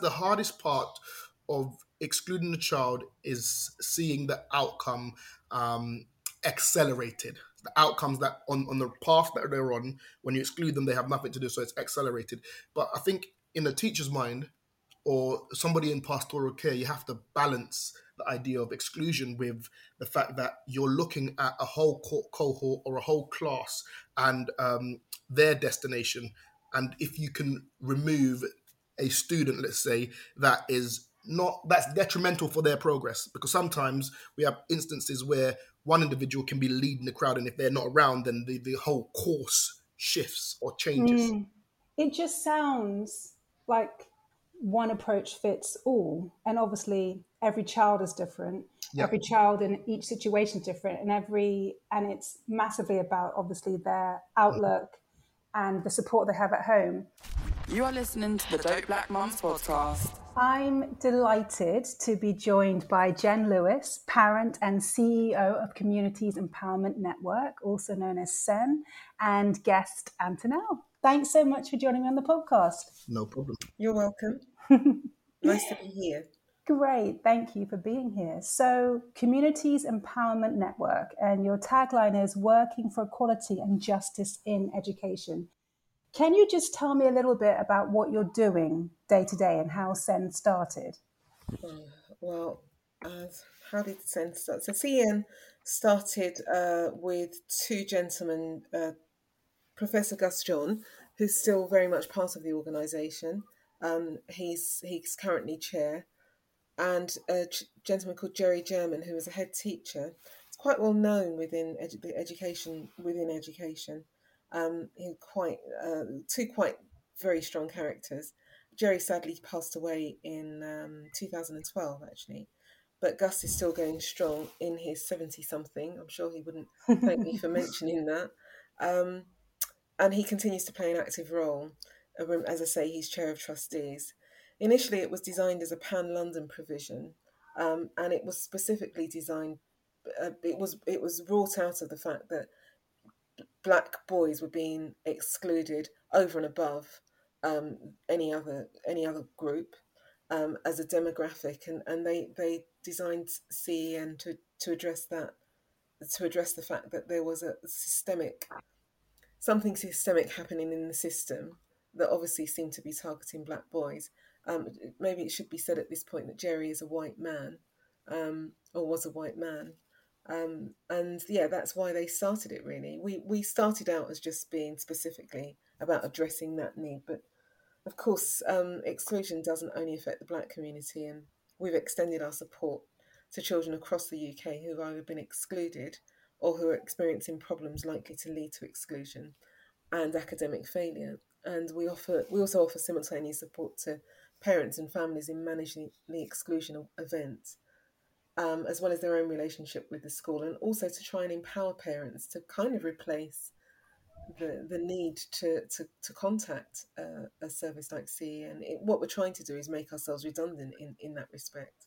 The hardest part of excluding the child is seeing the outcome um, accelerated. The outcomes that on, on the path that they're on, when you exclude them, they have nothing to do, so it's accelerated. But I think in the teacher's mind, or somebody in pastoral care, you have to balance the idea of exclusion with the fact that you're looking at a whole co- cohort or a whole class and um, their destination. And if you can remove a student, let's say, that is not that's detrimental for their progress, because sometimes we have instances where one individual can be leading the crowd, and if they're not around, then the, the whole course shifts or changes. Mm. It just sounds like one approach fits all. And obviously, every child is different. Yep. Every child in each situation is different, and every and it's massively about obviously their outlook and the support they have at home. You are listening to the Dope Black Mums podcast. I'm delighted to be joined by Jen Lewis, parent and CEO of Communities Empowerment Network, also known as CEN, and guest Antonelle. Thanks so much for joining me on the podcast. No problem. You're welcome. nice to be here. Great, thank you for being here. So, Communities Empowerment Network, and your tagline is Working for Equality and Justice in Education. Can you just tell me a little bit about what you're doing day to day and how CEN started? Uh, well, uh, how did CEN start? So, CEN started uh, with two gentlemen, uh, Professor Gus John, who's still very much part of the organisation. Um, he's he's currently chair and a gentleman called Jerry German, who is a head teacher. It's quite well known within edu- education. Within education, um, quite uh, two quite very strong characters. Jerry sadly passed away in um, 2012, actually, but Gus is still going strong in his 70 something. I'm sure he wouldn't thank me for mentioning that. Um, and he continues to play an active role. As I say, he's chair of trustees. Initially, it was designed as a pan London provision, um, and it was specifically designed. Uh, it was it was wrought out of the fact that black boys were being excluded over and above um, any other any other group um, as a demographic, and, and they they designed CEN to to address that to address the fact that there was a systemic something systemic happening in the system that obviously seemed to be targeting black boys um, maybe it should be said at this point that Jerry is a white man, um, or was a white man. Um, and yeah, that's why they started it really. We, we started out as just being specifically about addressing that need, but of course, um, exclusion doesn't only affect the black community, and we've extended our support to children across the UK who have either been excluded or who are experiencing problems likely to lead to exclusion and academic failure. And we offer we also offer simultaneous support to parents and families in managing the exclusion events, um, as well as their own relationship with the school, and also to try and empower parents to kind of replace the the need to to, to contact uh, a service like C. And it, what we're trying to do is make ourselves redundant in, in that respect.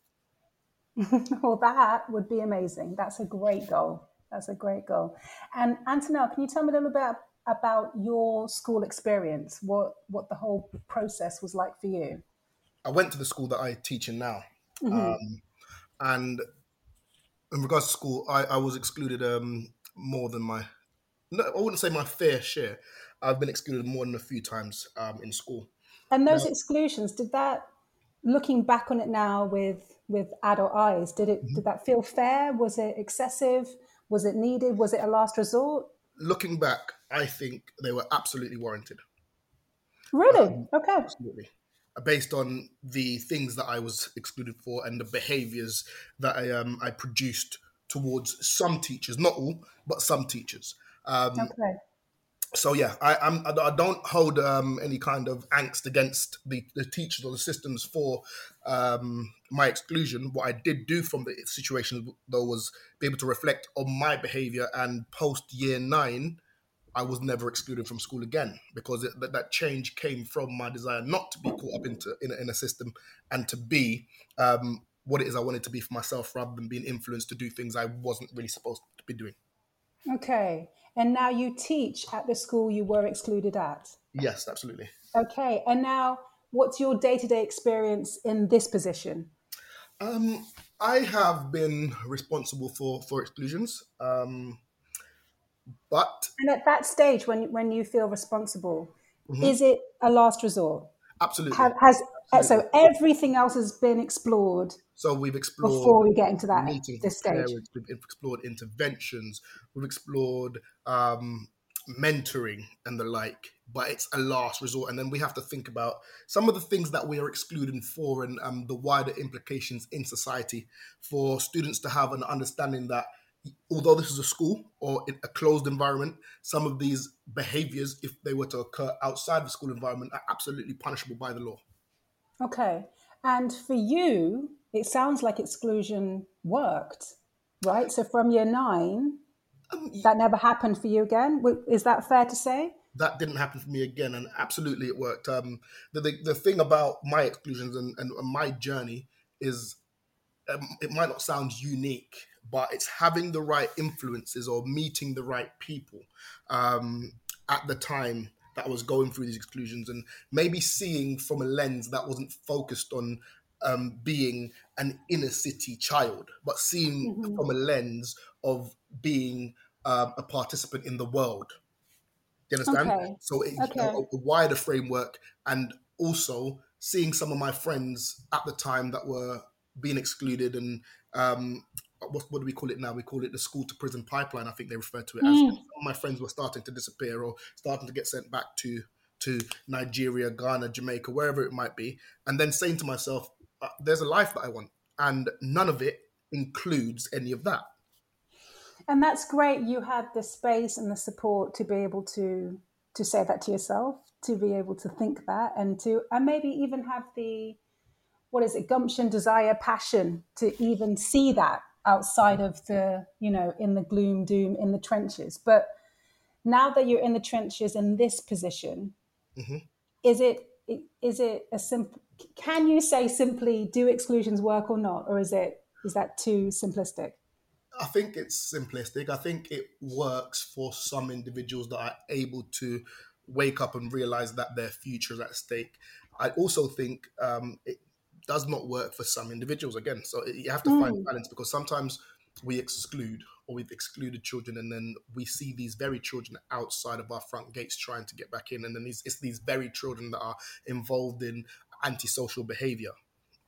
well, that would be amazing. That's a great goal. That's a great goal. And Antonelle, can you tell me a little bit about your school experience? What what the whole process was like for you? I went to the school that I teach in now, mm-hmm. um, and in regards to school, I, I was excluded um, more than my. No, I wouldn't say my fair share. I've been excluded more than a few times um, in school. And those now, exclusions, did that, looking back on it now with with adult eyes, did it mm-hmm. did that feel fair? Was it excessive? Was it needed? Was it a last resort? Looking back, I think they were absolutely warranted. Really? Um, okay. Absolutely based on the things that I was excluded for and the behaviors that I um I produced towards some teachers, not all, but some teachers. Um, okay. so yeah, I, I'm I don't hold um, any kind of angst against the, the teachers or the systems for um, my exclusion. What I did do from the situation though was be able to reflect on my behaviour and post year nine. I was never excluded from school again because it, that, that change came from my desire not to be caught up into in a, in a system and to be um, what it is I wanted to be for myself rather than being influenced to do things I wasn't really supposed to be doing. Okay. And now you teach at the school you were excluded at. Yes, absolutely. Okay. And now, what's your day to day experience in this position? Um, I have been responsible for for exclusions, um, but and at that stage, when when you feel responsible, mm-hmm. is it a last resort? Absolutely. Have, has Absolutely. so everything else has been explored so we've explored before we get into that this stage. Parents, we've explored interventions. We've explored um, mentoring and the like. But it's a last resort, and then we have to think about some of the things that we are excluding for, and um, the wider implications in society for students to have an understanding that although this is a school or a closed environment, some of these behaviors, if they were to occur outside the school environment, are absolutely punishable by the law. Okay. And for you, it sounds like exclusion worked, right? So from year nine, um, that never happened for you again. Is that fair to say? That didn't happen for me again, and absolutely it worked. Um, the, the, the thing about my exclusions and, and my journey is um, it might not sound unique, but it's having the right influences or meeting the right people um, at the time that I was going through these exclusions and maybe seeing from a lens that wasn't focused on um, being an inner city child, but seeing mm-hmm. from a lens of being um, a participant in the world. Do you understand? Okay. So it, okay. a, a wider framework, and also seeing some of my friends at the time that were being excluded and um, what, what do we call it now? We call it the school to prison pipeline. I think they refer to it as. Mm. My friends were starting to disappear or starting to get sent back to to Nigeria, Ghana, Jamaica, wherever it might be, and then saying to myself, uh, "There's a life that I want," and none of it includes any of that. And that's great. You had the space and the support to be able to to say that to yourself, to be able to think that, and to and maybe even have the what is it gumption desire passion to even see that outside of the, you know, in the gloom, doom, in the trenches. But now that you're in the trenches in this position, mm-hmm. is it is it a simple? Can you say simply, do exclusions work or not, or is it is that too simplistic? I think it's simplistic. I think it works for some individuals that are able to wake up and realize that their future is at stake. I also think um, it does not work for some individuals again. So you have to mm. find balance because sometimes we exclude or we've excluded children and then we see these very children outside of our front gates trying to get back in. And then these, it's these very children that are involved in antisocial behavior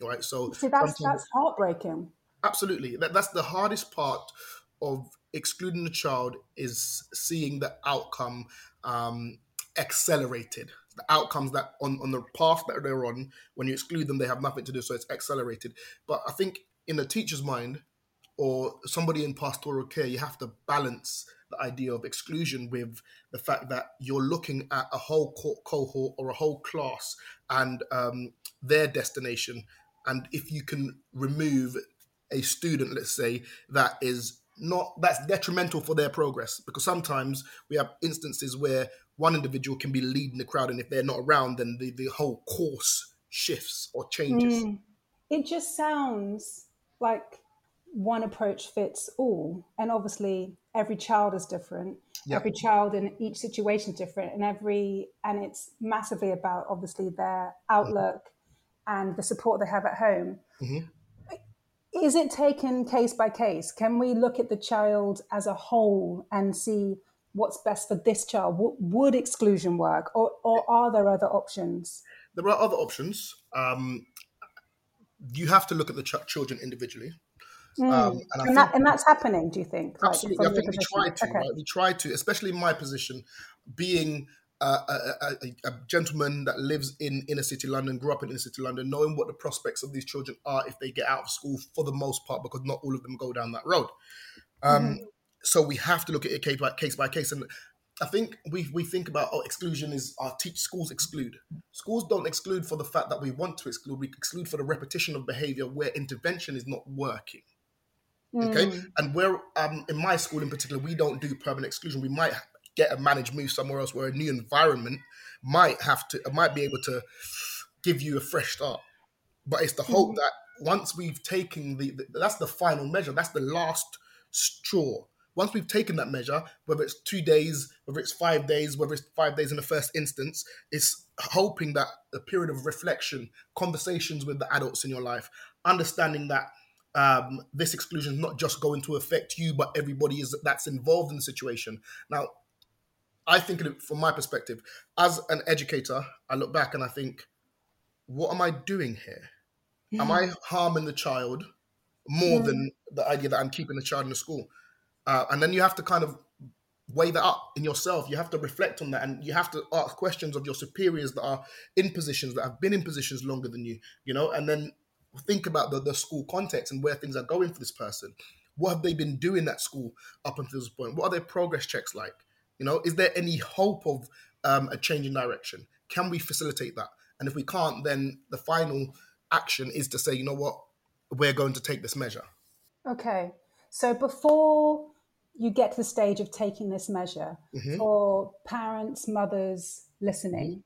right? So see that's that's heartbreaking. Absolutely. That, that's the hardest part of excluding the child is seeing the outcome um, accelerated the outcomes that on, on the path that they're on, when you exclude them, they have nothing to do. So it's accelerated. But I think in a teacher's mind or somebody in pastoral care, you have to balance the idea of exclusion with the fact that you're looking at a whole co- cohort or a whole class and um, their destination. And if you can remove a student, let's say, that is not that's detrimental for their progress because sometimes we have instances where one individual can be leading the crowd, and if they're not around, then the, the whole course shifts or changes. Mm. It just sounds like one approach fits all, and obviously every child is different. Yep. Every child in each situation is different, and every and it's massively about obviously their outlook mm-hmm. and the support they have at home. Mm-hmm is it taken case by case? Can we look at the child as a whole and see what's best for this child? would exclusion work, or, or are there other options? There are other options. Um, you have to look at the ch- children individually. Mm. Um, and, and, that, and, that's happening, do you think? Absolutely. Like, I think we try to, okay. right? We try to, especially in my position, being a, a, a, gentleman that lives in inner city London, grew up in inner city London, knowing what the prospects of these children are if they get out of school for the most part, because not all of them go down that road. Um, mm. So we have to look at it case by case by case. And I think we we think about oh exclusion is our teach schools exclude. Schools don't exclude for the fact that we want to exclude. We exclude for the repetition of behavior where intervention is not working. Okay, Mm. and where um in my school in particular we don't do permanent exclusion. We might get a managed move somewhere else where a new environment might have to might be able to give you a fresh start. But it's the hope that once we've taken the, the that's the final measure. That's the last straw. Once we've taken that measure, whether it's two days, whether it's five days, whether it's five days in the first instance, it's hoping that a period of reflection, conversations with the adults in your life, understanding that um, this exclusion is not just going to affect you, but everybody is that's involved in the situation. Now, I think from my perspective, as an educator, I look back and I think, what am I doing here? Am I harming the child more Yeah. than the idea that I'm keeping the child in the school? Uh, and then you have to kind of weigh that up in yourself. You have to reflect on that, and you have to ask questions of your superiors that are in positions that have been in positions longer than you. You know, and then think about the, the school context and where things are going for this person. What have they been doing at school up until this point? What are their progress checks like? You know, is there any hope of um, a change in direction? Can we facilitate that? And if we can't, then the final action is to say, you know what, we're going to take this measure. Okay. So before you get to the stage of taking this measure, Mhm. for parents, mothers listening,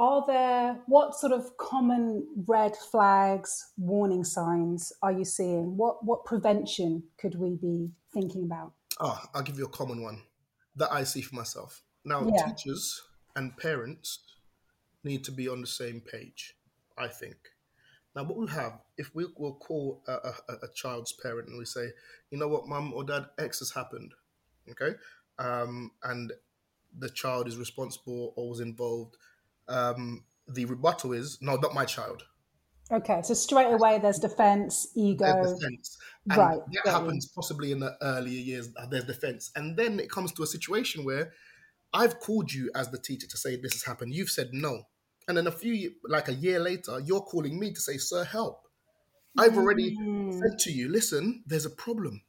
are there what sort of common red flags, warning signs are you seeing? What what prevention could we be thinking about? Oh, I'll give you a common one that I see for myself. Now, Yeah. teachers and parents need to be on the same page, I think. Now, what we'll have, if we will call a, a, a child's parent and we say, you know what, mum or dad, X has happened, okay? Um, and the child is responsible or was involved, um, the rebuttal is, no, not my child. Okay, so straight away there's defense, ego. There's defense. And Right, that you. happens possibly in the earlier years. There's defense. And then it comes to a situation where I've called you as the teacher to say this has happened. You've said no. And then a few, like a year later, you're calling me to say, sir, help. I've already Mm, said to you, listen, there's a problem.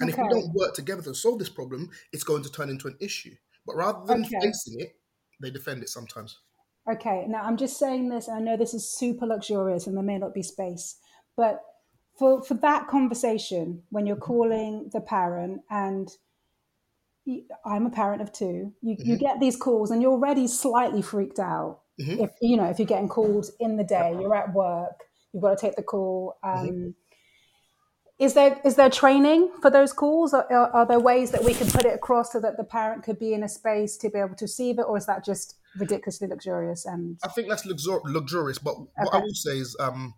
And if we don't work together to solve this problem, it's going to turn into an issue. But rather than Okay. facing it, they defend it sometimes. Okay, now I'm just saying this, I know this is super luxurious and there may not be space, but for, for that conversation, when you're calling the parent, and you, I'm a parent of two, you, you get these calls and you're already slightly freaked out. Mhm. If you know, if you're getting called in the day, you're at work, you've got to take the call. Um, Is there is there training for those calls? Are, are, are there ways that we can put it across so that the parent could be in a space to be able to receive it, or is that just ridiculously luxurious and I think that's luxur- luxurious, but what I Okay. will say is, um,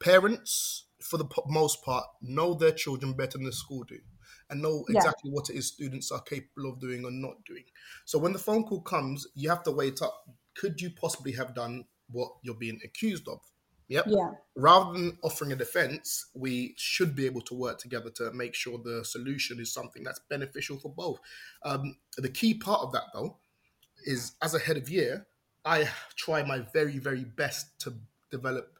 parents, for the most part, know their children better than the school do, and know Yeah. exactly what it is students are capable of doing or not doing. So when the phone call comes, you have to wait up. Could you possibly have done what you're being accused of? Yep. yeah? Rather than offering a defense, we should be able to work together to make sure the solution is something that's beneficial for both. Um, the key part of that, though, is as a head of year, I try my very, very best to develop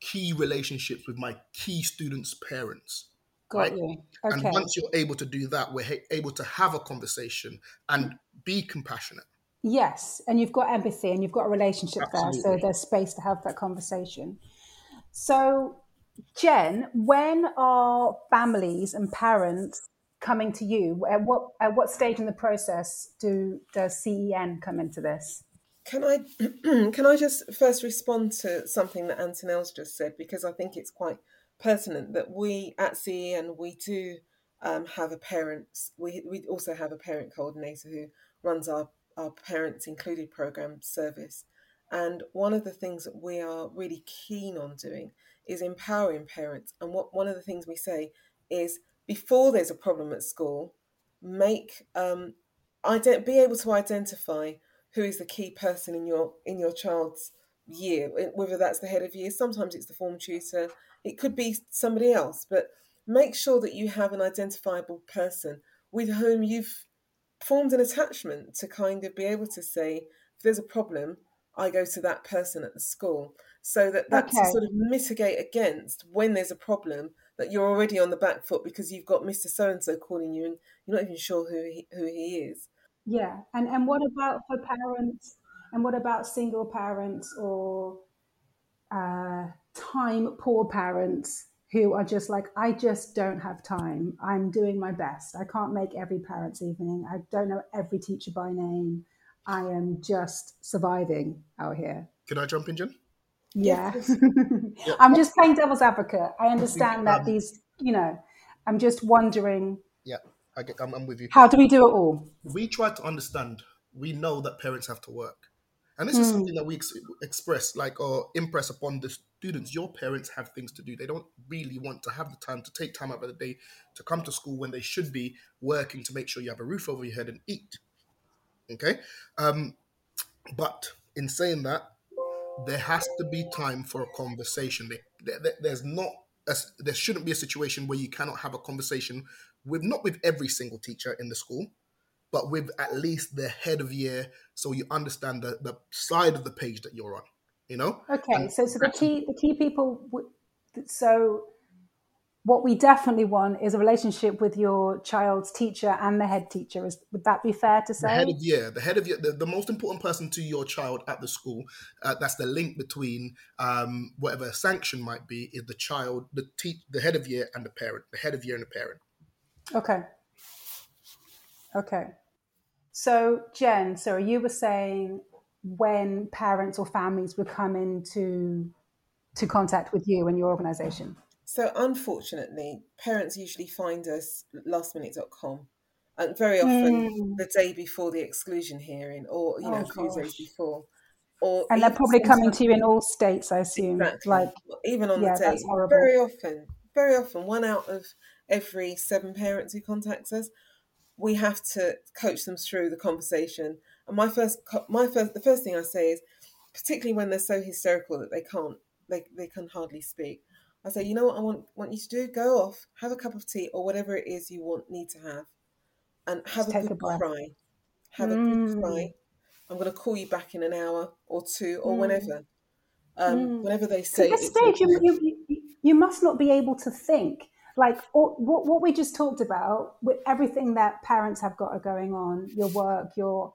key relationships with my key students' parents. Got Right. you. And once you're able to do that, we're able to have a conversation and be compassionate. Yes, and you've got empathy and you've got a relationship there, so there's space to have that conversation. So, Jen, when are families and parents coming to you? At what at what stage in the process do does CEN come into this? Can I can I just first respond to something that Antonelle's just said because I think it's quite pertinent that we at CEN we do um, have a parents we we also have a parent coordinator who runs our our parents included program service and one of the things that we are really keen on doing is empowering parents and what one of the things we say is before there's a problem at school make um ident- be able to identify who is the key person in your in your child's year whether that's the head of year sometimes it's the form tutor it could be somebody else but make sure that you have an identifiable person with whom you've formed an attachment to kind of be able to say if there's a problem i go to that person at the school. So that that's to sort of mitigate against when there's a problem that you're already on the back foot because you've got mr so and so calling you and you're not even sure who he, who he is Yeah, and and what about for parents? And what about single parents or uh, time poor parents who are just like, I just don't have time. I'm doing my best. I can't make every parent's evening. I don't know every teacher by name. I am just surviving out here. Can I jump in, Jen? Yeah. I'm just playing devil's advocate. I understand that these, you know, I'm just wondering. Yeah, I get, I'm, I'm with you. How do we do it all? We try to understand. We know that parents have to work. And this is something that we ex- express, like, or impress upon the students. Your parents have things to do. They don't really want to have the time to take time out of the day to come to school when they should be working to make sure you have a roof over your head and eat. Okay? Um, but in saying that, there has to be time for a conversation. There, there, there's not, a, there shouldn't be a situation where you cannot have a conversation with, not with every single teacher in the school, but with at least the head of year so you understand the, the side of the page that you're on you know okay and so so the key the key people so what we definitely want is a relationship with your child's teacher and the head teacher. Is would that be fair to say? the head of year the head of year the, the most important person to your child at the school uh, that's the link between um, whatever sanction might be is the child the te- the head of year and the parent the head of year and the parent. Okay. Okay. So, Jen, so you were saying when parents or families would come into to contact with you and your organization? So, unfortunately, parents usually find us lastminute.com and very often mm. the day before the exclusion hearing or, you know, oh, a few days before. Or and they're probably coming to you in all states, I assume. Exactly. Like even on yeah, the day, very often, very often, one out of every seven parents who contacts us we have to coach them through the conversation. And my first, my first, the first thing I say is, particularly when they're so hysterical that they can't, they, they can hardly speak. I say, you know what I want want you to do? Go off, have a cup of tea or whatever it is you want need to have, and have Just a good a cry. Have mm. a good cry. I'm going to call you back in an hour or two or mm. whenever. Um, mm. Whenever they say. At this stage, you, you, you must not be able to think like all, what, what we just talked about with everything that parents have got going on your work your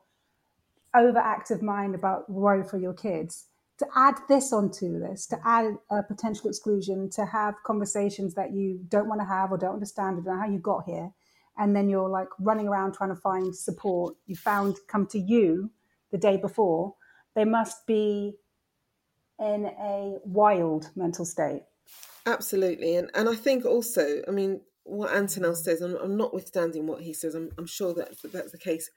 overactive mind about worry for your kids to add this onto this to add a potential exclusion to have conversations that you don't want to have or don't understand or don't know how you got here and then you're like running around trying to find support. You found come to you the day before. They must be in a wild mental state. Absolutely, and and I think also, I mean, what Antonelle says, I'm, I'm notwithstanding what he says. I'm, I'm sure that that's the case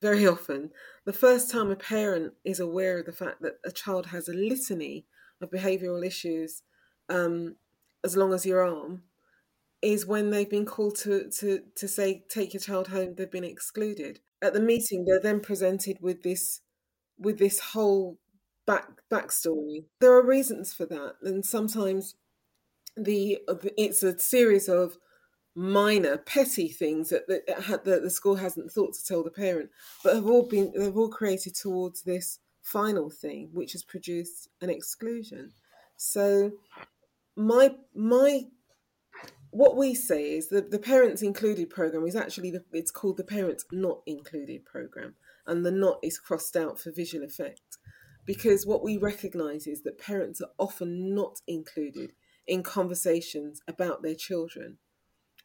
very often. The first time a parent is aware of the fact that a child has a litany of behavioural issues, um, as long as your arm, is when they've been called to, to, to say, take your child home, they've been excluded. At the meeting, they're then presented with this with this whole back backstory. There are reasons for that, and sometimes the it's a series of minor petty things that, that, the school hasn't thought to tell the parent but have all been they've all created towards this final thing which has produced an exclusion so my my what we say is that the parents included program is actually the, it's called the parents not included program and the not is crossed out for visual effect because what we recognize is that parents are often not included in conversations about their children.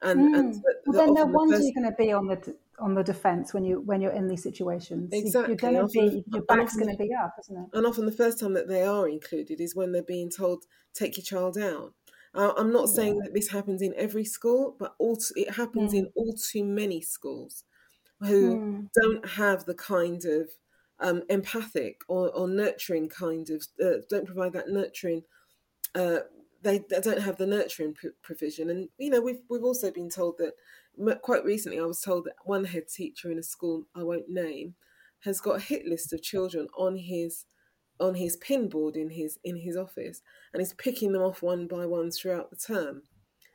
And, mm. and the, well, then no wonder you're going to be on the on the defense when you when you're in these situations. Exactly, you're going to be your back's going to be up, isn't it? And often the first time that they are included is when they're being told take your child out. Uh, I'm not yeah. saying that this happens in every school, but all it happens mm. in all too many schools who mm. don't have the kind of um, empathic or, or, nurturing kind of uh, don't provide that nurturing uh, they, they don't have the nurturing provision. And you know, we've we've also been told that quite recently. I was told that one head teacher in a school I won't name has got a hit list of children on his on his pin board in his in his office, and he's picking them off one by one throughout the term.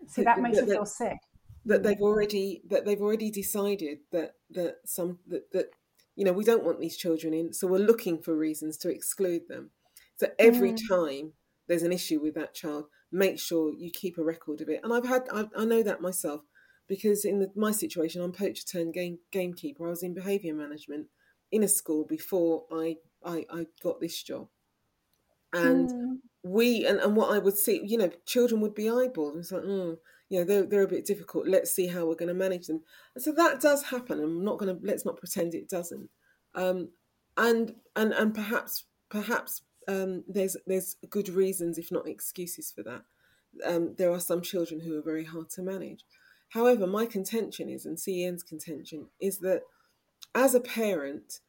See, that, that makes that, you feel sick. That they've already that they've already decided that that some that, that you know we don't want these children in, so we're looking for reasons to exclude them. So every mm. time there's an issue with that child, make sure you keep a record of it. And I've had, I, I know that myself. because in the, my situation, I'm poacher turned game gamekeeper. I was in behaviour management in a school before I I, I got this job, and mm. we and, and what I would see, you know, children would be eyeballed. It's like, mm, you know, they're they're a bit difficult. Let's see how we're going to manage them. And so that does happen. I'm not going to let's not pretend it doesn't. Um, and and and perhaps perhaps um, there's there's good reasons, if not excuses, for that. Um, there are some children who are very hard to manage. However, my contention is, and CEN's contention is that as a parent,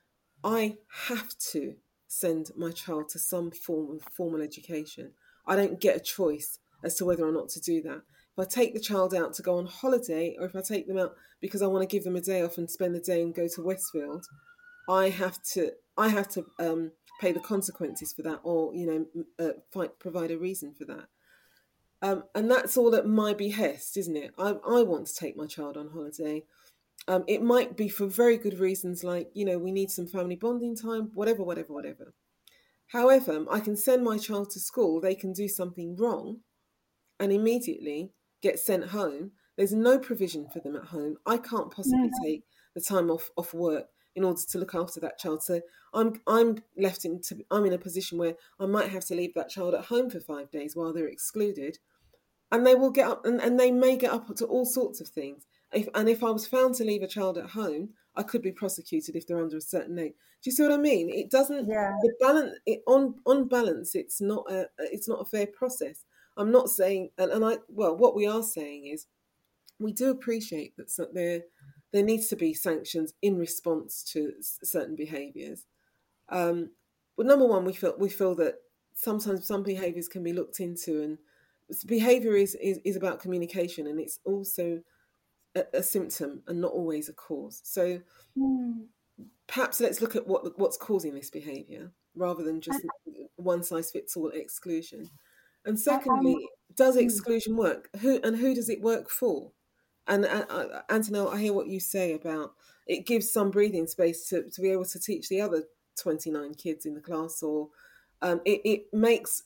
I have to send my child to some form of formal education. I don't get a choice as to whether or not to do that. If I take the child out to go on holiday, or if I take them out because I want to give them a day off and spend the day and go to Westfield, I have to I have to um, pay the consequences for that, or you know, uh, fight, provide a reason for that. Um, and that's all at my behest, isn't it? I, I want to take my child on holiday. Um, it might be for very good reasons, like you know, we need some family bonding time, whatever, whatever, whatever. However, I can send my child to school. They can do something wrong, and immediately get sent home. There's no provision for them at home. I can't possibly no. take the time off off work in order to look after that child. So I'm I'm left into I'm in a position where I might have to leave that child at home for five days while they're excluded, and they will get up and, and they may get up to all sorts of things. If, and if I was found to leave a child at home, I could be prosecuted if they're under a certain age. Do you see what I mean? It doesn't yeah. the balance it, on on balance. It's not a it's not a fair process. I'm not saying, and, and I well, what we are saying is, we do appreciate that there there needs to be sanctions in response to certain behaviours. Um, but number one, we feel we feel that sometimes some behaviours can be looked into, and behaviour is, is is about communication, and it's also a, a symptom and not always a cause. So mm. perhaps let's look at what what's causing this behaviour rather than just one size fits all exclusion. And secondly, does hmm. exclusion work? Who and who does it work for? And uh, uh, I hear what you say about it gives some breathing space to, to be able to teach the other 29 kids in the class, or um, it, it makes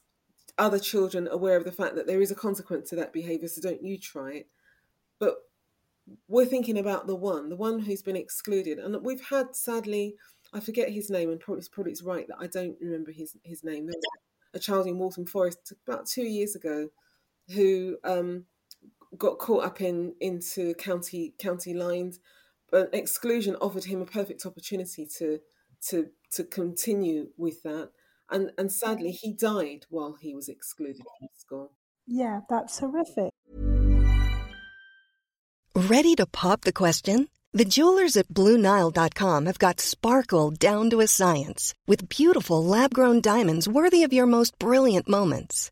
other children aware of the fact that there is a consequence to that behavior, so don't you try it. But we're thinking about the one, the one who's been excluded. And we've had, sadly, I forget his name, and probably, probably it's right that I don't remember his, his name. There was a child in Waltham Forest about two years ago who um, got caught up in into county county lines, but exclusion offered him a perfect opportunity to to to continue with that. And and sadly, he died while he was excluded from school. Yeah, that's horrific. Ready to pop the question? The jewelers at BlueNile.com have got sparkle down to a science with beautiful lab grown diamonds worthy of your most brilliant moments.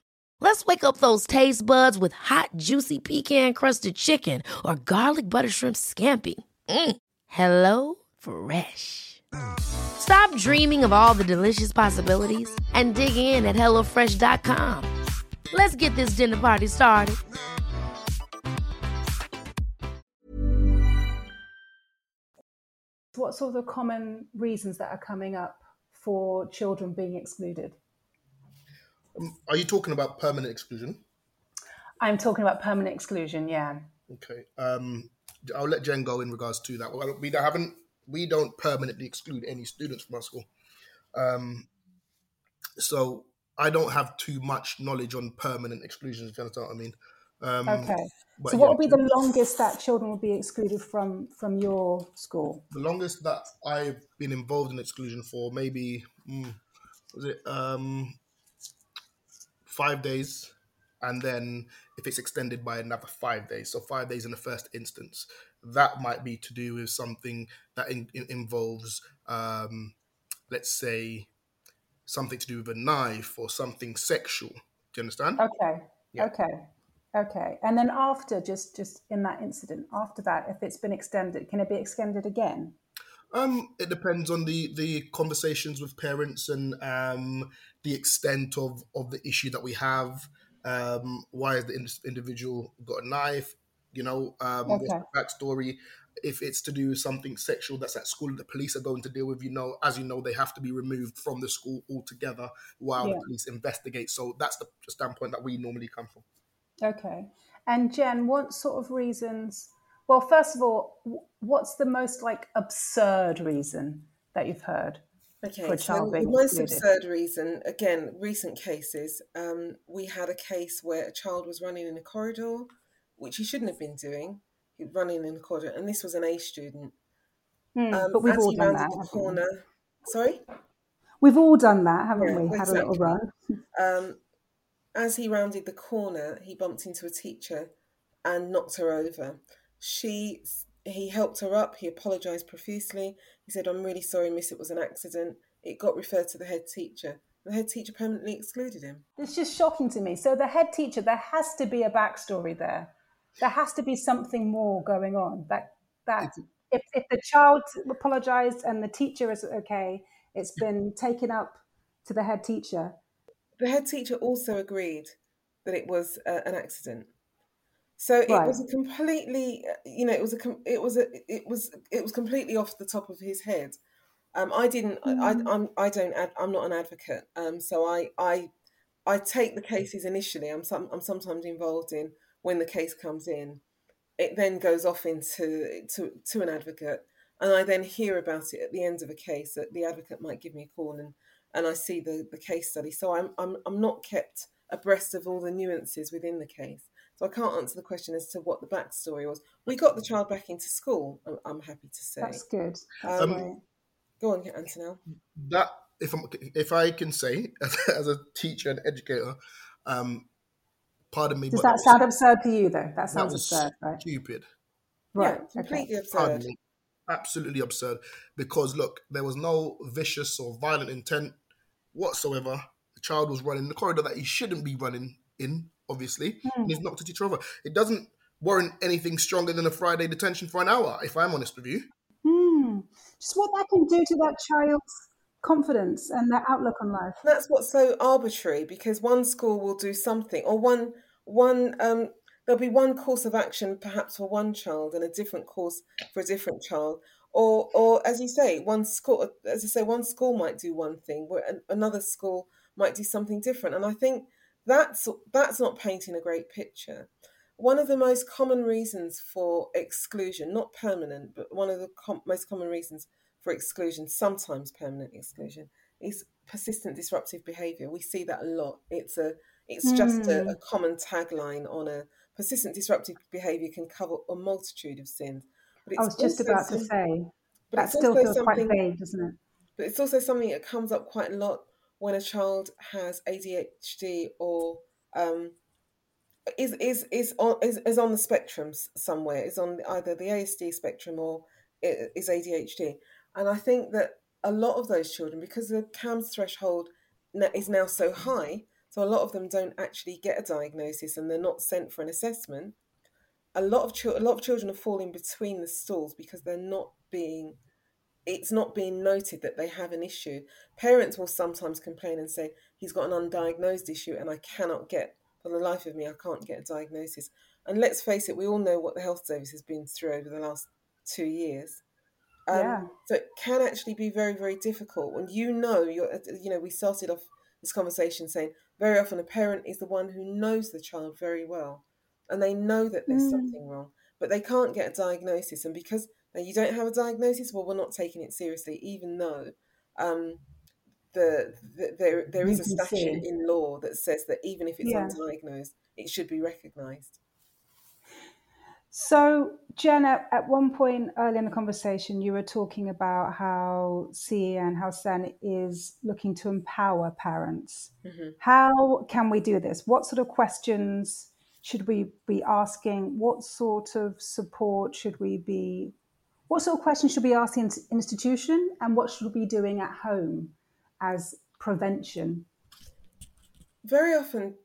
Let's wake up those taste buds with hot, juicy pecan crusted chicken or garlic butter shrimp scampi. Mm. Hello Fresh. Stop dreaming of all the delicious possibilities and dig in at HelloFresh.com. Let's get this dinner party started. What sort of common reasons that are coming up for children being excluded? Um, are you talking about permanent exclusion? I'm talking about permanent exclusion. Yeah. Okay. Um, I'll let Jen go in regards to that. Well, we haven't we don't permanently exclude any students from our school. Um, so I don't have too much knowledge on permanent exclusions. If you understand what I mean. Um, okay. So, what yeah. would be the longest that children would be excluded from from your school? The longest that I've been involved in exclusion for, maybe mm, was it um, five days, and then if it's extended by another five days, so five days in the first instance, that might be to do with something that in, in, involves, um, let's say, something to do with a knife or something sexual. Do you understand? Okay. Yeah. Okay. Okay, and then after, just just in that incident, after that, if it's been extended, can it be extended again? Um, it depends on the the conversations with parents and um, the extent of of the issue that we have. Um, why has the in- individual got a knife? You know, um, Okay. what's the backstory? If it's to do with something sexual that's at school, the police are going to deal with. You know, as you know, they have to be removed from the school altogether while Yeah. the police investigate. So that's the standpoint that we normally come from. Okay. And Jen, what sort of reasons? Well, first of all, what's the most like absurd reason that you've heard? Okay, for a child so child the most excluded. absurd reason, again, recent cases, um, we had a case where a child was running in a corridor, which he shouldn't have been doing. He was running in the corridor, and this was an A student. Hmm, Um, but we've all done that. the haven't we? corner, sorry, We've all done that, haven't Yeah, we? Had a little run. um, as he rounded the corner, he bumped into a teacher and knocked her over. She, he helped her up. He apologised profusely. He said, "I'm really sorry, miss. It was an accident." It got referred to the head teacher. The head teacher permanently excluded him. It's just shocking to me. So the head teacher, there has to be a backstory there. There has to be something more going on. That that if, if the child apologized and the teacher is okay, it's been taken up to the head teacher. The head teacher also agreed that it was uh, an accident. So it Right. was a completely, uh, you know, it was a, it was a, it was, it was completely off the top of his head. Um, I didn't, I, I, I'm, I don't, ad, I'm not an advocate. Um, so I, I, I take the cases initially. I'm some, I'm sometimes involved in when the case comes in. It then goes off into to, to an advocate, and I then hear about it at the end of a case. That the advocate might give me a call, and and I see the, the case study. So I'm, I'm I'm not kept abreast of all the nuances within the case. So I can't answer the question as to what the backstory was. We got the child back into school. I'm, I'm happy to say. That's good. That's Um. Go on, Antonelle. that if I'm if I can say as, as a teacher and educator, um, pardon me, Does but that sound absurd to you, though? That that sounds was absurd, right? stupid. Right. Yeah, completely Pardon absurd. me, absolutely absurd. Because look, there was no vicious or violent intent whatsoever. The child was running the corridor that he shouldn't be running in, obviously, and he's knocked a teacher over. It doesn't warrant anything stronger than a Friday detention for an hour, if I'm honest with you. Hmm. Just what that can do to that child's confidence and their outlook on life. That's what's so arbitrary because one school will do something, or one one um, there'll be one course of action perhaps for one child and a different course for a different child, or or as you say, one school as I say, one school might do one thing, where another school might do something different, and I think that's that's not painting a great picture. One of the most common reasons for exclusion, not permanent, but one of the com- most common reasons for exclusion, sometimes permanent exclusion, is persistent disruptive behavior. We see that a lot. It's a it's just a, hmm. a common tagline on a persistent disruptive behavior can cover a multitude of sins. But I was just about to say but that it's still feels quite vague, doesn't it? but it's also something that comes up quite a lot when a child has ADHD or um, is is is on is, is on the spectrum somewhere. Is on either the ASD spectrum or is ADHD. And I think that a lot of those children, because the CAMHS threshold is now so high, so a lot of them don't actually get a diagnosis and they're not sent for an assessment. A lot of chil- a lot of children are falling between the stools because they're not being it's not being noted that they have an issue. Parents will sometimes complain and say, he's got an undiagnosed issue and I cannot get, for the life of me, I can't get a diagnosis. And let's face it, we all know what the health service has been through over the last two years. Um, Yeah. So it can actually be very, very difficult And you know you're, you know, we started off this conversation saying very often a parent is the one who knows the child very well and they know that there's Mm. something wrong, but they can't get a diagnosis. And because now you don't have a diagnosis, well, we're not taking it seriously, even though um, the, the there there is a statute in law that says that even if it's Yeah. undiagnosed, it should be recognised. So, Jen, at, one point early in the conversation, you were talking about how CE and how CEN is looking to empower parents. Mhm. How can we do this? What sort of questions should we be asking? What sort of support should we be? What sort of questions should we ask in institution, and what should we be doing at home as prevention? Very often,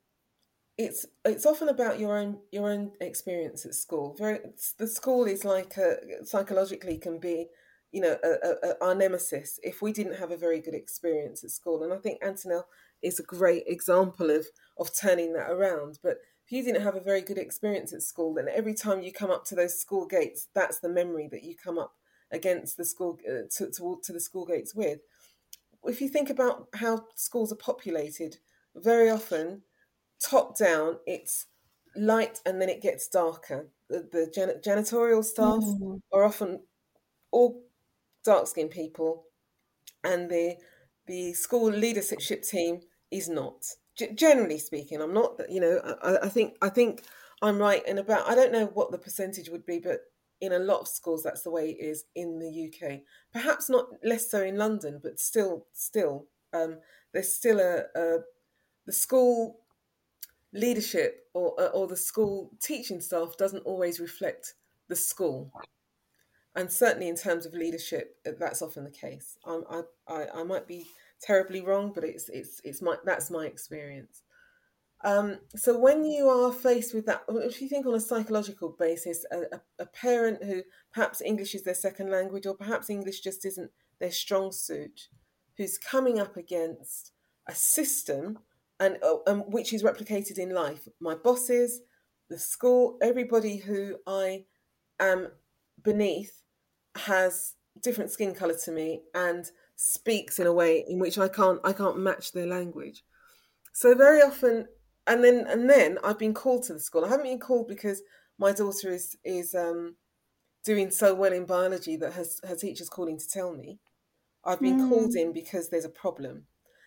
it's it's often about your own your own experience at school. Very the school is like a psychologically can be you know a, a, our nemesis if we didn't have a very good experience at school. And I think Antonelle is a great example of of turning that around. But if you didn't have a very good experience at school, then every time you come up to those school gates, that's the memory that you come up against the school uh, to, to to the school gates with. If you think about how schools are populated, very often top down, it's light and then it gets darker. The, the jan- janitorial staff mm. are often all dark skinned people, and the the school leadership team is not. G- generally speaking, I'm not. You know, I, I think I think I'm right in about. I don't know what the percentage would be, but in a lot of schools that's the way it is in the UK. Perhaps not less so in London, but still, still, um, there's still a, a the school leadership or uh, or the school teaching staff doesn't always reflect the school and certainly in terms of leadership uh, that's often the case I, I, I might be terribly wrong but it's it's it's my that's my experience um, so when you are faced with that if you think on a psychological basis a, a, parent who perhaps english is their second language or perhaps english just isn't their strong suit who's coming up against a system and, uh, and which is replicated in life. My bosses, the school, everybody who I am beneath has different skin color to me and speaks in a way in which I can't I can't match their language. So very often and then and then I've been called to the school. I haven't been called because my daughter is is um, doing so well in biology that her, her teacher's calling to tell me. I've been mm. called in because there's a problem.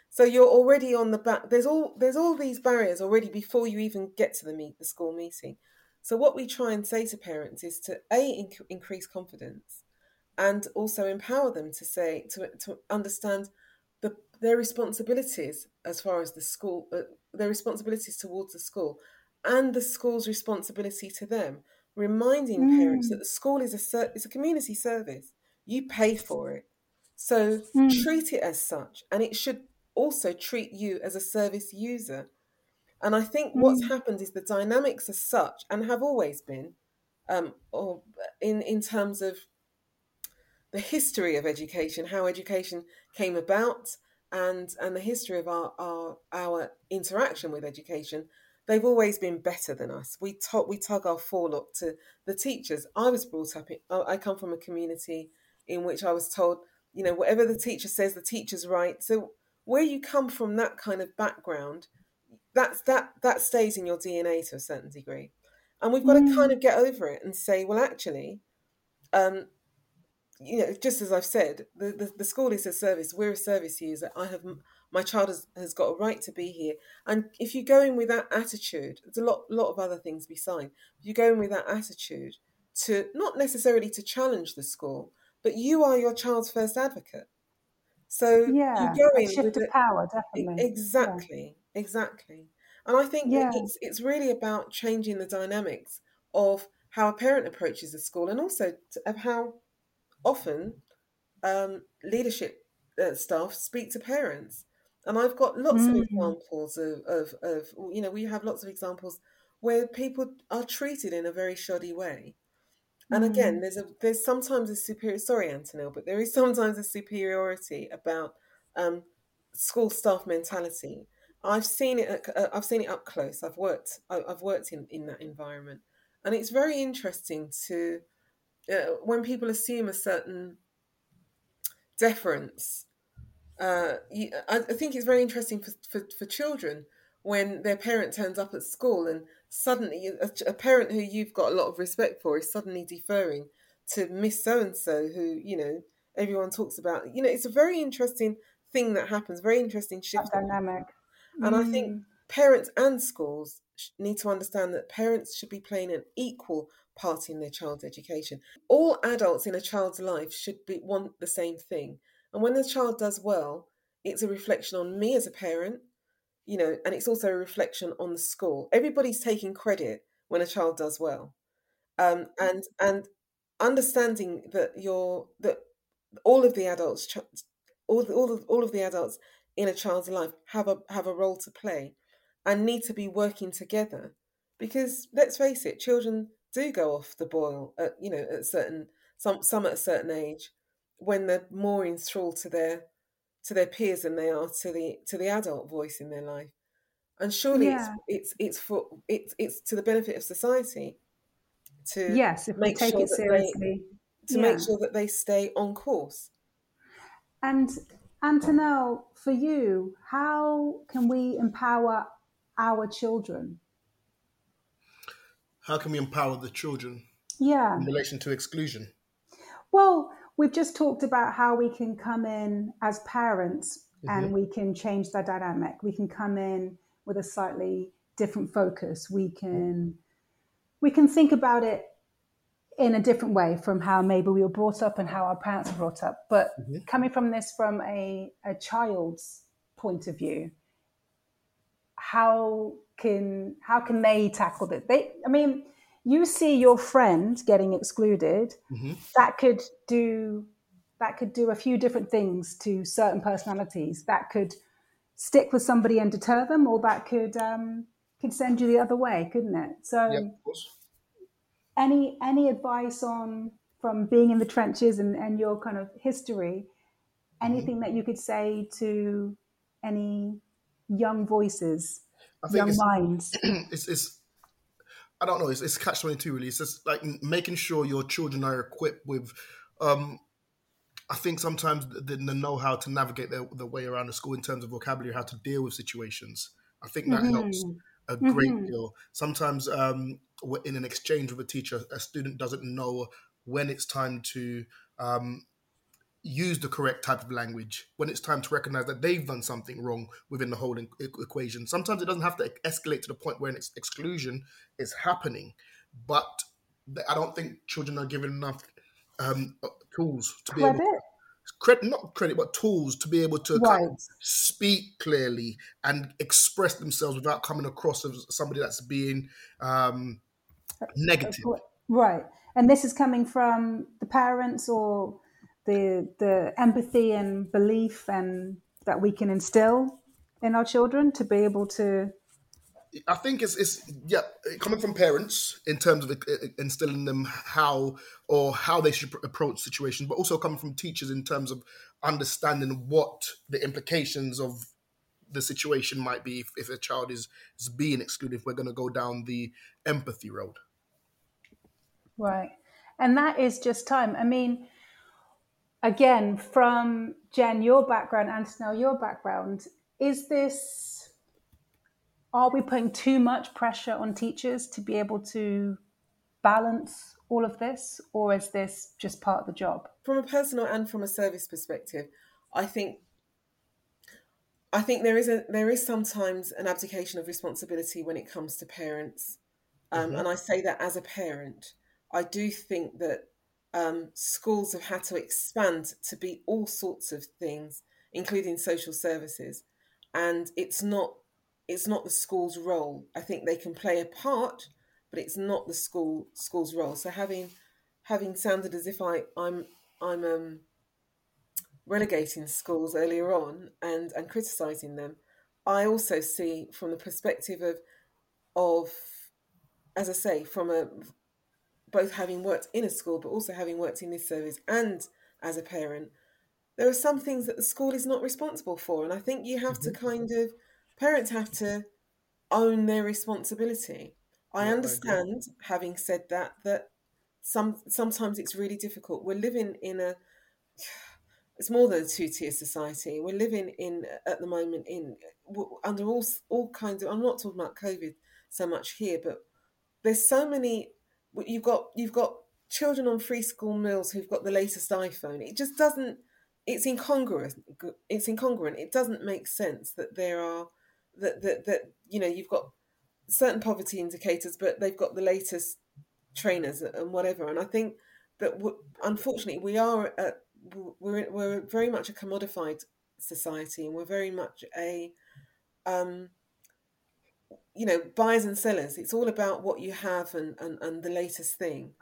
So you're already on the back. There's all there's all these barriers already before you even get to the meet the school meeting. So what we try and say to parents is to a inc- increase confidence, and also empower them to say to to understand the their responsibilities as far as the school uh, their responsibilities towards the school, and the school's responsibility to them. Reminding mm. parents that the school is a is a community service. You pay for it, so mm. treat it as such, and it should also treat you as a service user. And I think mm. what's happened is the dynamics are such and have always been, um, or in in terms of the history of education, how education came about, and and the history of our our, our interaction with education, they've always been better than us. We taught we tug our forelock to the teachers. I was brought up in, I come from a community in which I was told, you know, whatever the teacher says, the teacher's right. So where you come from that kind of background that's that that stays in your dna to a certain degree and we've got mm. to kind of get over it and say well actually um you know just as i've said the, the, the school is a service we're a service user i have my child has, has got a right to be here and if you go in with that attitude there's a lot lot of other things beside if you go in with that attitude to not necessarily to challenge the school but you are your child's first advocate so yeah, you go in shift of power, definitely. Exactly, yeah. exactly. And I think yeah. it's it's really about changing the dynamics of how a parent approaches the school, and also of how often um, leadership uh, staff speak to parents. And I've got lots mm. of examples of, of, of, you know, we have lots of examples where people are treated in a very shoddy way. And again, mm. there's a there's sometimes a superior. Sorry, Antonelle, but there is sometimes a superiority about um, school staff mentality. I've seen it. Uh, I've seen it up close. I've worked. I've worked in in that environment, and it's very interesting to uh, when people assume a certain deference. Uh, you, I, I think it's very interesting for, for, for children when their parent turns up at school and suddenly a, a parent who you've got a lot of respect for is suddenly deferring to Miss So and So, who you know everyone talks about. You know, it's a very interesting thing that happens. Very interesting shift dynamic, and mm. I think mm. parents and schools need to understand that parents should be playing an equal part in their child's education. All adults in a child's life should be want the same thing, and when the child does well, it's a reflection on me as a parent you know, and it's also a reflection on the school. Everybody's taking credit when a child does well, um, and and understanding that you're that all of the adults, all the, all of, all of the adults in a child's life have a have a role to play. and need to be working together because let's face it children do go off the boil at you know at certain some some at a certain age when they're more enthralled to their to their peers than they are to the to the adult voice in their life and surely yeah. it's it's it's for it's it's to the benefit of society to yes if we take sure it seriously they, to yeah. make sure that they stay on course and antonelle for you how can we empower our children how can we empower the children yeah. in relation to exclusion? Well we've just talked about how we can come in as parents mm-hmm. and we can change that dynamic. We can come in with a slightly different focus. We can we can think about it in a different way from how maybe we were brought up and how our parents were brought up. But mm-hmm. coming from this from a, a child's point of view how can how can they tackle it? They, I mean, you see your friend getting excluded, mm-hmm. that could do that could do a few different things to certain personalities. That could stick with somebody and deter them, or that could um, could send you the other way, couldn't it? So, yeah, any any advice on from being in the trenches and, and your kind of history, mm-hmm. anything mm-hmm. that you could say to any young voices I think young it's, minds. It's, it's I don't know. It's, it's catch twenty two. Really, it's just like making sure your children are equipped with. Um, I think sometimes they know how to navigate their, their way around the school in terms of vocabulary, how to deal with situations. I think that mm-hmm. helps a great mm-hmm. deal. Sometimes um, in an exchange with a teacher, a student doesn't know when it's time to um, use the correct type of language when it's time to recognize that they've done something wrong within the whole e- equation. Sometimes it doesn't have to escalate to the point where an ex- exclusion is happening, but I don't think children are given enough um, uh, tools to be credit. able to credit, not credit, but tools to be able to right. kind of speak clearly and express themselves without coming across as somebody that's being um, negative. Right. And this is coming from the parents or the the empathy and belief and that we can instill in our children to be able to I think it's, it's yeah coming from parents in terms of uh, uh, instilling them how or how they should approach situations, but also coming from teachers in terms of understanding what the implications of the situation might be if, if a child is, is being excluded. If we're going to go down the empathy road, right, and that is just time. I mean, again, from Jen, your background, Antonelle, your background, is this, are we putting too much pressure on teachers to be able to balance all of this, or is this just part of the job? From a personal and from a service perspective, I think I think there is a there is sometimes an abdication of responsibility when it comes to parents, um, mm-hmm. and I say that as a parent. I do think that um, schools have had to expand to be all sorts of things, including social services, and it's not it's not the school's role. I think they can play a part, but it's not the school school's role. So having having sounded as if I I'm I'm um, relegating schools earlier on and and criticizing them, I also see from the perspective of of as I say from a both having worked in a school but also having worked in this service and as a parent, there are some things that the school is not responsible for. And I think you have mm-hmm. to kind of, parents have to own their responsibility. I yeah, understand, I having said that, that some sometimes it's really difficult. We're living in a it's more than a two tier society. We're living in at the moment in under all all kinds of. I'm not talking about COVID so much here, but there's so many you've got you've got children on free school meals who've got the latest iPhone. It just doesn't. It's incongruous. It's incongruent. It doesn't make sense that there are that that that you know you've got certain poverty indicators, but they've got the latest trainers and whatever. And I think that unfortunately we are at, we're we're very much a commodified society, and we're very much a um, you know, buyers and sellers. It's all about what you have and, and, and the latest thing.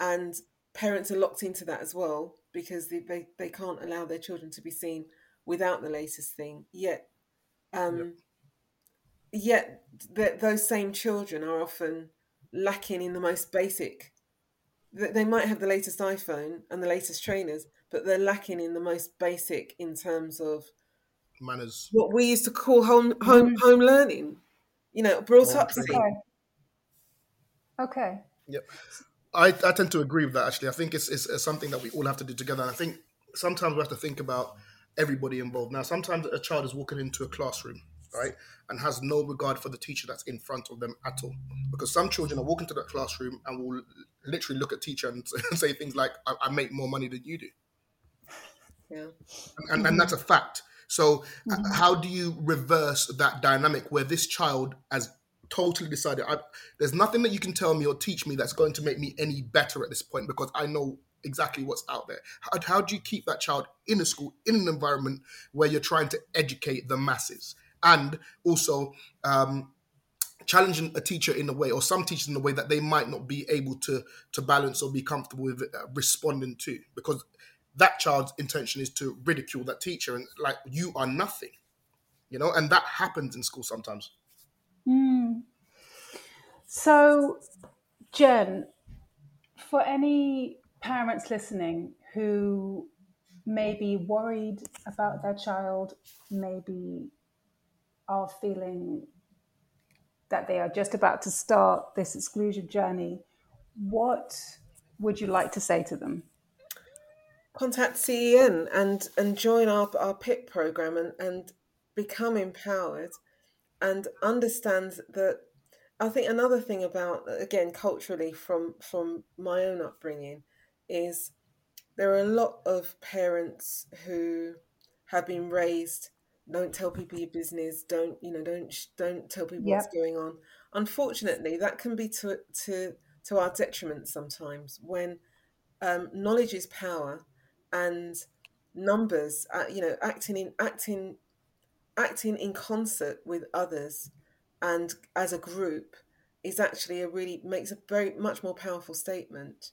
And parents are locked into that as well because they, they, they can't allow their children to be seen without the latest thing. Yet, um, yep. yet th- those same children are often lacking in the most basic. They might have the latest iPhone and the latest trainers, but they're lacking in the most basic in terms of manners. What we used to call home home home learning. You know, brought home up to. Okay. Okay. Yep. I, I tend to agree with that actually. I think it's, it's, it's something that we all have to do together. And I think sometimes we have to think about everybody involved. Now, sometimes a child is walking into a classroom, right, and has no regard for the teacher that's in front of them at all. Because some children are walking to that classroom and will literally look at teacher and say things like, I, I make more money than you do. Yeah. And, and, and that's a fact. So, mm-hmm. how do you reverse that dynamic where this child has totally decided, I, there's nothing that you can tell me or teach me that's going to make me any better at this point because I know exactly what's out there. How, how do you keep that child in a school, in an environment where you're trying to educate the masses? And also, um, challenging a teacher in a way or some teachers in a way that they might not be able to to balance or be comfortable with uh, responding to because that child's intention is to ridicule that teacher and like you are nothing you know? And that happens in school sometimes. Mm. so jen for any parents listening who may be worried about their child maybe are feeling that they are just about to start this exclusion journey what would you like to say to them contact CEN and and join our our PIP program and and become empowered and understand that I think another thing about again culturally from from my own upbringing is there are a lot of parents who have been raised don't tell people your business don't you know don't don't tell people yep. what's going on unfortunately that can be to to to our detriment sometimes when um, knowledge is power and numbers uh, you know acting in acting acting in concert with others and as a group is actually a really makes a very much more powerful statement.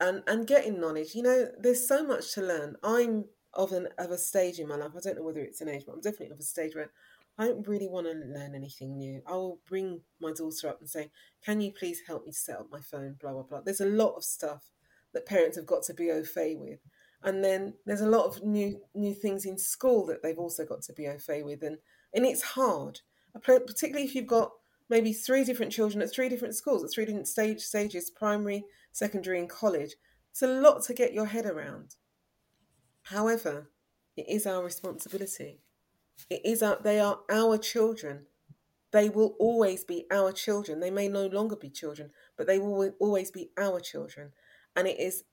And and getting knowledge you know there's so much to learn. I'm of an of a stage in my life i don't know whether it's an age but i'm definitely of a stage where i don't really want to learn anything new. I will bring my daughter up and say can you please help me set up my phone? blah blah blah. There's a lot of stuff that parents have got to be au fait with and then there's a lot of new new things in school that they've also got to be au fait with and and it's hard. Particularly if you've got maybe three different children at three different schools at three different stage stages primary secondary and college. It's a lot to get your head around. However it is our responsibility. It is our, they are our children. They will always be our children. They may no longer be children but they will always be our children. And it is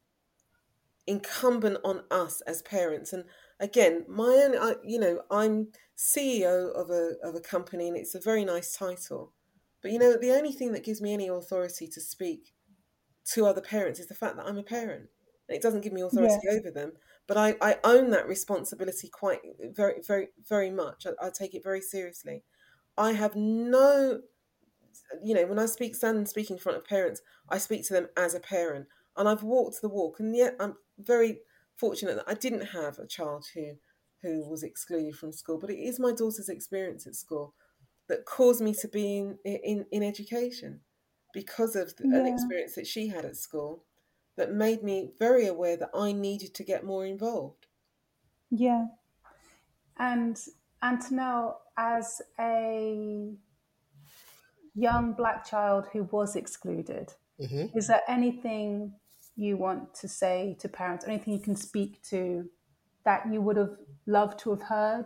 incumbent on us as parents. And again, my own, I, you know, I'm CEO of a of a company, and it's a very nice title. But you know, the only thing that gives me any authority to speak to other parents is the fact that I'm a parent. And it doesn't give me authority yeah. over them, but I, I own that responsibility quite very very very much. I, I take it very seriously. I have no you know, when I speak, stand and speak in front of parents, I speak to them as a parent and I've walked the walk, and yet I'm very fortunate that I didn't have a child who who was excluded from school. But it is my daughter's experience at school that caused me to be in in, in education because of the, yeah. an experience that she had at school that made me very aware that I needed to get more involved. Yeah, and Antonelle, as a young black child who was excluded, mm-hmm. is there anything you want to say to parents, anything you can speak to that you would have loved to have heard?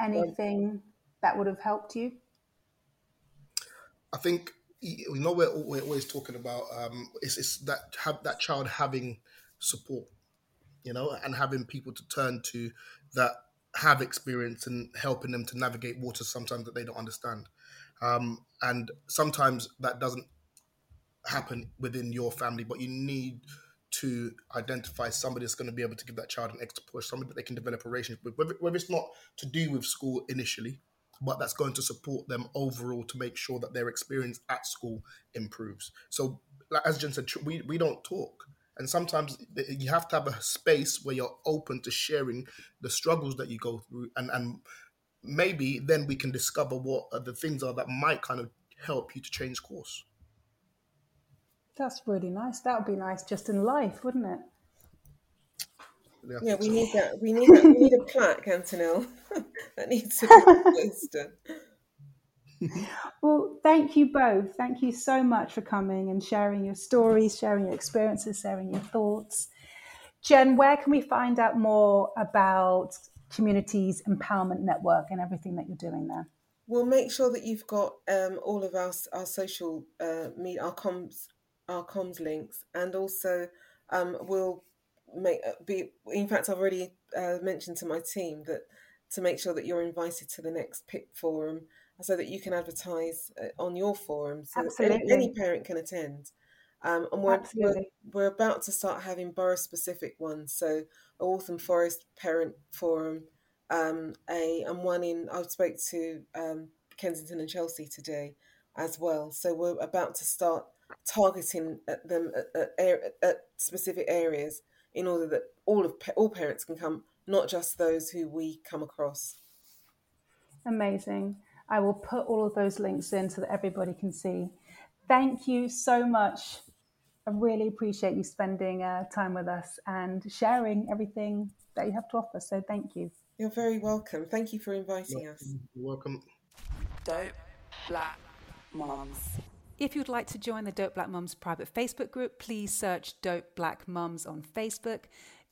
Anything that would have helped you? I think you know we're, we're always talking about um, it's, it's that have that child having support, you know, and having people to turn to that have experience and helping them to navigate waters sometimes that they don't understand. Um, and sometimes that doesn't happen within your family, but you need to identify somebody that's going to be able to give that child an extra push, somebody that they can develop a relationship with, whether, whether it's not to do with school initially, but that's going to support them overall to make sure that their experience at school improves. So, like as Jen said, we, we don't talk. And sometimes you have to have a space where you're open to sharing the struggles that you go through and, and maybe then we can discover what the things are that might kind of help you to change course. That's really nice. That would be nice just in life, wouldn't it? Yeah, yeah we need that. We need that. We need a plaque, Antonelle. that needs to be posted. well, thank you both. Thank you so much for coming and sharing your stories, sharing your experiences, sharing your thoughts. Jen, where can we find out more about Communities Empowerment Network and everything that you're doing there? We'll make sure that you've got um, all of our our social uh, meet our comms our comms links, and also um, we'll make uh, be. In fact, I've already uh, mentioned to my team that to make sure that you're invited to the next PIP forum, so that you can advertise uh, on your forum, so Absolutely. Any, any, parent can attend. Um, and we're, we're, we're about to start having borough specific ones, so a Waltham Forest parent forum, um, a and one in I spoke to um, Kensington and Chelsea today as well. So we're about to start targeting at them at, at, at specific areas in order that all of all parents can come, not just those who we come across. Amazing. I will put all of those links in so that everybody can see. Thank you so much. I really appreciate you spending uh, time with us and sharing everything that you have to offer. So thank you. You're very welcome. Thank you for inviting us. You're welcome. Dope Black Mums. If you'd like to join the Dope Black Mums private Facebook group, please search Dope Black Mums on Facebook.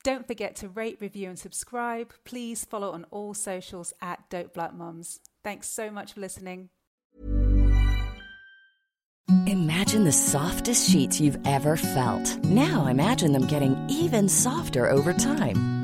Don't forget to rate, review, and subscribe. Please follow on all socials at Dope Black Mums. Thanks so much for listening. Imagine the softest sheets you've ever felt. Now imagine them getting even softer over time.